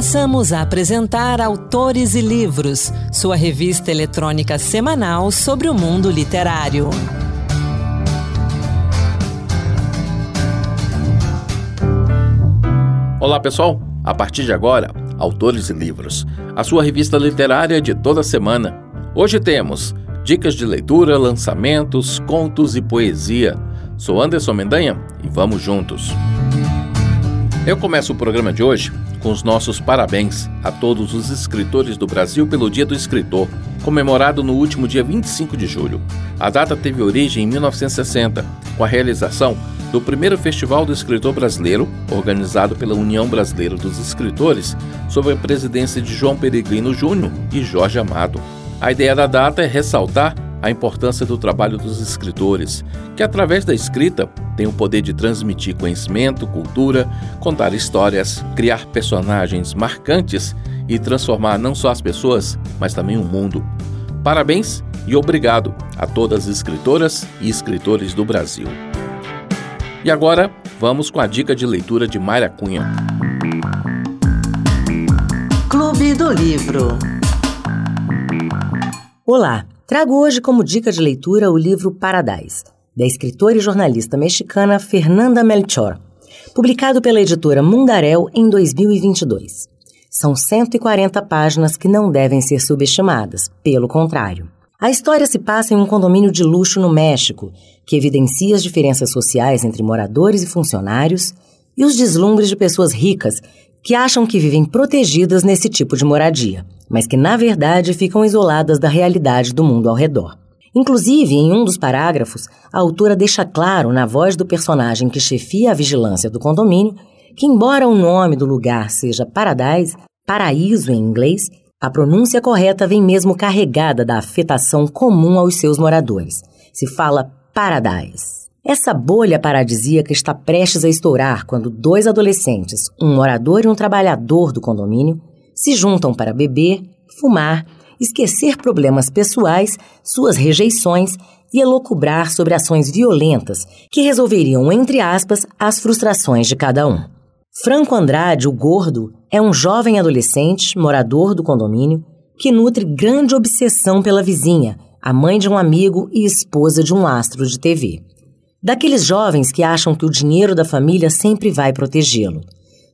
Passamos a apresentar Autores e Livros, sua revista eletrônica semanal sobre o mundo literário. Olá pessoal, a partir de agora, Autores e Livros, a sua revista literária de toda semana. Hoje temos dicas de leitura, lançamentos, contos e poesia. Sou Anderson Mendanha e vamos juntos. Eu começo o programa de hoje com os nossos parabéns a todos os escritores do Brasil pelo Dia do Escritor, comemorado no último dia 25 de julho. A data teve origem em 1960, com a realização do primeiro Festival do Escritor Brasileiro, organizado pela União Brasileira dos Escritores, sob a presidência de João Peregrino Júnior e Jorge Amado. A ideia da data é ressaltar a importância do trabalho dos escritores, que através da escrita têm o poder de transmitir conhecimento, cultura, contar histórias, criar personagens marcantes e transformar não só as pessoas, mas também o mundo. Parabéns e obrigado a todas as escritoras e escritores do Brasil. E agora, vamos com a dica de leitura de Mayra Cunha. Clube do Livro Olá, trago hoje como dica de leitura o livro Paradise, da escritora e jornalista mexicana Fernanda Melchor, publicado pela editora Mundarel em 2022. São 140 páginas que não devem ser subestimadas, pelo contrário. A história se passa em um condomínio de luxo no México, que evidencia as diferenças sociais entre moradores e funcionários e os deslumbres de pessoas ricas que acham que vivem protegidas nesse tipo de moradia, mas que na verdade ficam isoladas da realidade do mundo ao redor. Inclusive, em um dos parágrafos, a autora deixa claro, na voz do personagem que chefia a vigilância do condomínio, que, embora o nome do lugar seja Paradise, paraíso em inglês, a pronúncia correta vem mesmo carregada da afetação comum aos seus moradores. Se fala Paradise. Essa bolha paradisíaca está prestes a estourar quando dois adolescentes, um morador e um trabalhador do condomínio, se juntam para beber, fumar, esquecer problemas pessoais, suas rejeições e elocubrar sobre ações violentas que resolveriam, entre aspas, as frustrações de cada um. Franco Andrade, o gordo, é um jovem adolescente, morador do condomínio, que nutre grande obsessão pela vizinha, a mãe de um amigo e esposa de um astro de TV. Daqueles jovens que acham que o dinheiro da família sempre vai protegê-lo.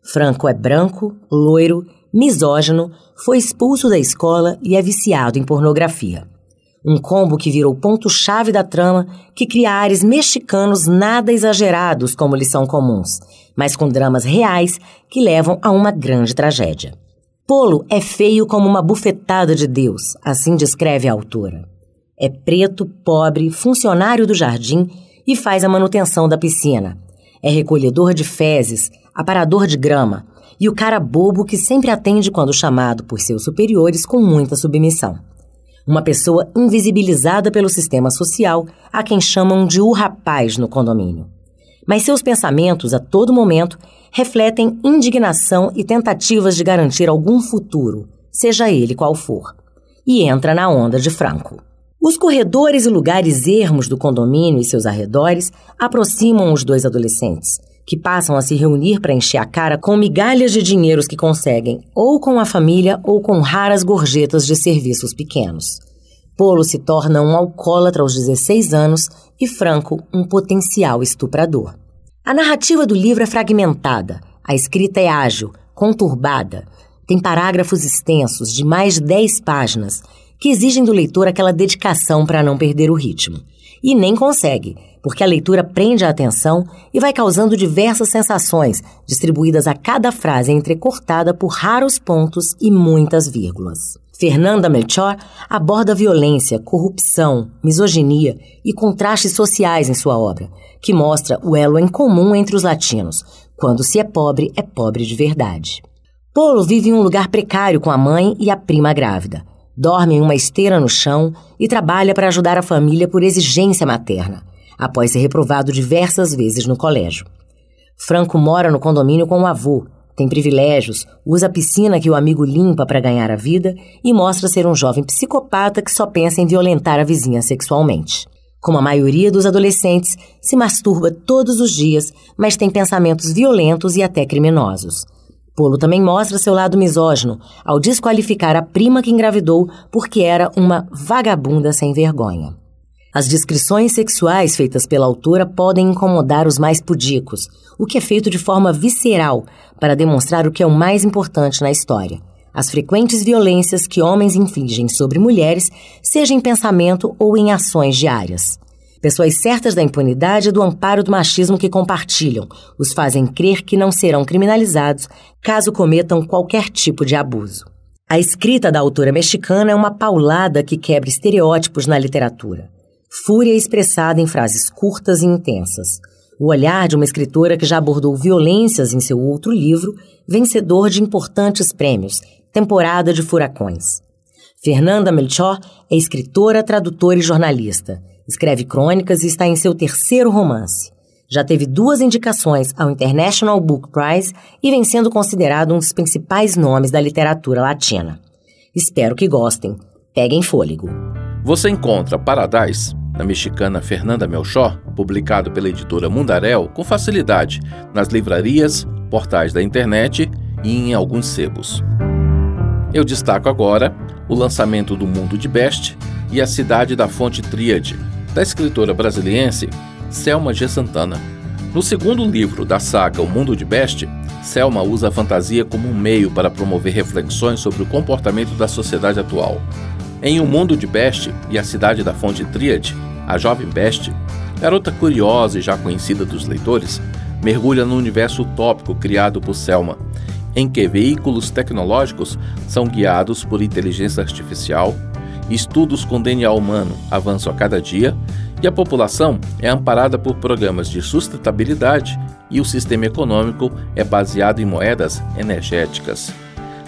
Franco é branco, loiro, misógino, foi expulso da escola e é viciado em pornografia. Um combo que virou ponto-chave da trama, que cria ares mexicanos nada exagerados como lhes são comuns, mas com dramas reais que levam a uma grande tragédia. Polo é feio como uma bufetada de Deus, assim descreve a autora. É preto, pobre, funcionário do jardim e faz a manutenção da piscina. É recolhedor de fezes, aparador de grama e o cara bobo que sempre atende quando chamado por seus superiores com muita submissão uma pessoa invisibilizada pelo sistema social, a quem chamam de o rapaz no condomínio. Mas seus pensamentos, a todo momento, refletem indignação e tentativas de garantir algum futuro, seja ele qual for. E entra na onda de Franco. Os corredores e lugares ermos do condomínio e seus arredores aproximam os dois adolescentes, que passam a se reunir para encher a cara com migalhas de dinheiros que conseguem, ou com a família ou com raras gorjetas de serviços pequenos. Polo se torna um alcoólatra aos 16 anos e Franco um potencial estuprador. A narrativa do livro é fragmentada, a escrita é ágil, conturbada, tem parágrafos extensos de mais de 10 páginas que exigem do leitor aquela dedicação para não perder o ritmo. E nem consegue, porque a leitura prende a atenção e vai causando diversas sensações, distribuídas a cada frase entrecortada por raros pontos e muitas vírgulas. Fernanda Melchor aborda violência, corrupção, misoginia e contrastes sociais em sua obra, que mostra o elo em comum entre os latinos. Quando se é pobre, é pobre de verdade. Polo vive em um lugar precário com a mãe e a prima grávida. Dorme em uma esteira no chão e trabalha para ajudar a família por exigência materna, após ser reprovado diversas vezes no colégio. Franco mora no condomínio com o avô, tem privilégios, usa a piscina que o amigo limpa para ganhar a vida e mostra ser um jovem psicopata que só pensa em violentar a vizinha sexualmente. Como a maioria dos adolescentes, se masturba todos os dias, mas tem pensamentos violentos e até criminosos. Polo também mostra seu lado misógino ao desqualificar a prima que engravidou porque era uma vagabunda sem vergonha. As descrições sexuais feitas pela autora podem incomodar os mais pudicos, o que é feito de forma visceral para demonstrar o que é o mais importante na história: as frequentes violências que homens infligem sobre mulheres, seja em pensamento ou em ações diárias. Pessoas certas da impunidade e do amparo do machismo que compartilham, os fazem crer que não serão criminalizados caso cometam qualquer tipo de abuso. A escrita da autora mexicana é uma paulada que quebra estereótipos na literatura. Fúria expressada em frases curtas e intensas. O olhar de uma escritora que já abordou violências em seu outro livro, vencedor de importantes prêmios, Temporada de Furacões. Fernanda Melchor é escritora, tradutora e jornalista. Escreve crônicas e está em seu terceiro romance. Já teve duas indicações ao International Book Prize e vem sendo considerado um dos principais nomes da literatura latina. Espero que gostem. Peguem fôlego. Você encontra Paradise, da mexicana Fernanda Melchor, publicado pela editora Mundarel, com facilidade nas livrarias, portais da internet e em alguns sebos. Eu destaco agora o lançamento do Mundo de Best e a Cidade da Fonte Tríade, da escritora brasiliense Selma G. Santana. No segundo livro da saga O Mundo de Best, Selma usa a fantasia como um meio para promover reflexões sobre o comportamento da sociedade atual. Em O Mundo de Best e a Cidade da Fonte Tríade, a jovem Best, garota curiosa e já conhecida dos leitores, mergulha no universo utópico criado por Selma, em que veículos tecnológicos são guiados por inteligência artificial estudos com DNA humano avançam a cada dia a população é amparada por programas de sustentabilidade e o sistema econômico é baseado em moedas energéticas.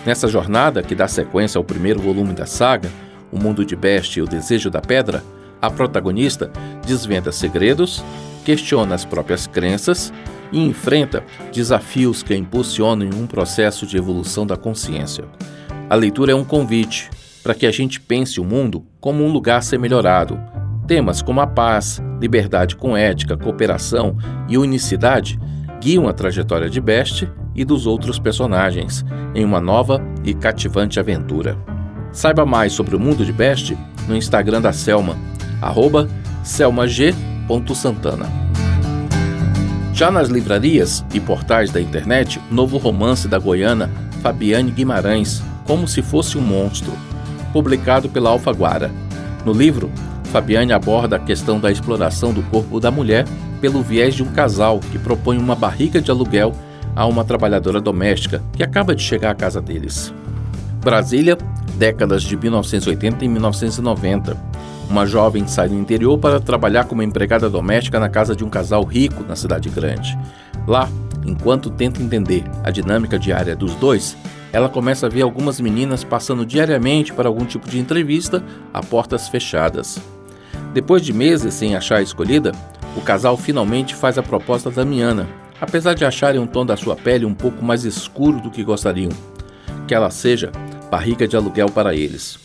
Nessa jornada, que dá sequência ao primeiro volume da saga, O Mundo de Best e o Desejo da Pedra, a protagonista desvenda segredos, questiona as próprias crenças e enfrenta desafios que impulsionam um processo de evolução da consciência. A leitura é um convite para que a gente pense o mundo como um lugar a ser melhorado. Temas como a paz, liberdade com ética, cooperação e unicidade guiam a trajetória de Best e dos outros personagens em uma nova e cativante aventura. Saiba mais sobre o mundo de Best no Instagram da Selma, selmag.santana. Já nas livrarias e portais da internet, novo romance da goiana Fabiane Guimarães, Como se fosse um monstro, publicado pela Alfaguara. No livro, Fabiane aborda a questão da exploração do corpo da mulher pelo viés de um casal que propõe uma barriga de aluguel a uma trabalhadora doméstica que acaba de chegar à casa deles. Brasília, décadas de 1980 e 1990. Uma jovem sai do interior para trabalhar como empregada doméstica na casa de um casal rico na cidade grande. Lá, enquanto tenta entender a dinâmica diária dos dois, ela começa a ver algumas meninas passando diariamente para algum tipo de entrevista a portas fechadas. Depois de meses sem achar a escolhida, o casal finalmente faz a proposta da Miana, apesar de acharem um tom da sua pele um pouco mais escuro do que gostariam. Que ela seja barriga de aluguel para eles.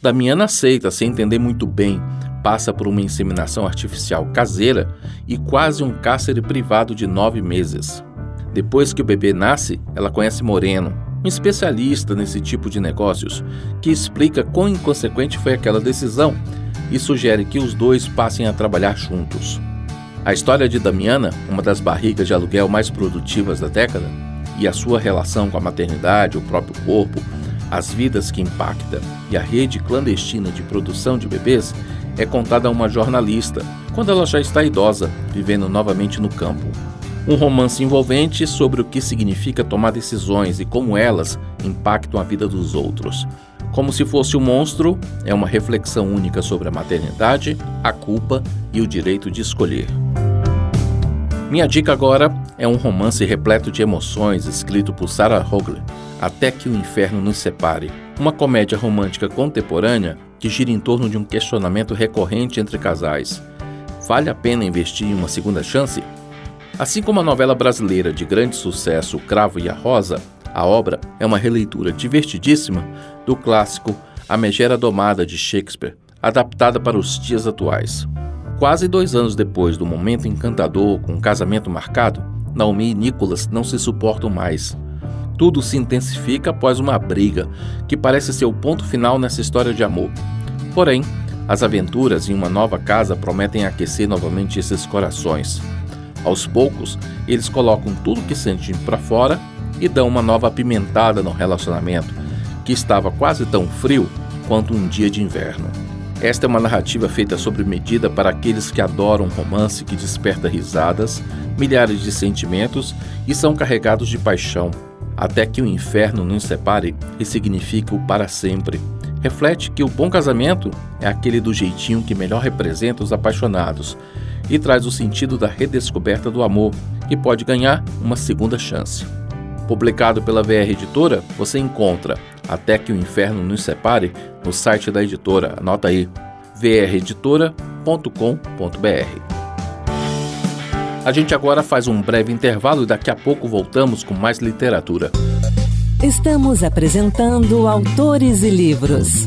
Damiana aceita sem entender muito bem, passa por uma inseminação artificial caseira e quase um cárcere privado de nove meses. Depois que o bebê nasce, ela conhece Moreno, um especialista nesse tipo de negócios, que explica quão inconsequente foi aquela decisão e sugere que os dois passem a trabalhar juntos. A história de Damiana, uma das barrigas de aluguel mais produtivas da década, e a sua relação com a maternidade, o próprio corpo, as vidas que impacta e a rede clandestina de produção de bebês é contada a uma jornalista quando ela já está idosa, vivendo novamente no campo. Um romance envolvente sobre o que significa tomar decisões e como elas impactam a vida dos outros. Como se fosse um monstro, é uma reflexão única sobre a maternidade, a culpa e o direito de escolher. Minha dica agora é um romance repleto de emoções escrito por Sarah Hogler, Até que o Inferno nos Separe. Uma comédia romântica contemporânea que gira em torno de um questionamento recorrente entre casais. Vale a pena investir em uma segunda chance? Assim como a novela brasileira de grande sucesso O Cravo e a Rosa, a obra é uma releitura divertidíssima do clássico A Megera Domada de Shakespeare, adaptada para os dias atuais. Quase dois anos depois do momento encantador com um casamento marcado, Naomi e Nicholas não se suportam mais. Tudo se intensifica após uma briga, que parece ser o ponto final nessa história de amor. Porém, as aventuras em uma nova casa prometem aquecer novamente esses corações. Aos poucos, eles colocam tudo que sentem para fora e dão uma nova apimentada no relacionamento, que estava quase tão frio quanto um dia de inverno. Esta é uma narrativa feita sobre medida para aqueles que adoram um romance que desperta risadas, milhares de sentimentos e são carregados de paixão, até que o inferno nos separe e signifique o para sempre. Reflete que o bom casamento é aquele do jeitinho que melhor representa os apaixonados e traz o sentido da redescoberta do amor, que pode ganhar uma segunda chance. Publicado pela VR Editora, você encontra Até que o Inferno nos Separe no site da editora. Anota aí, vreditora.com.br. A gente agora faz um breve intervalo e daqui a pouco voltamos com mais literatura. Estamos apresentando Autores e Livros.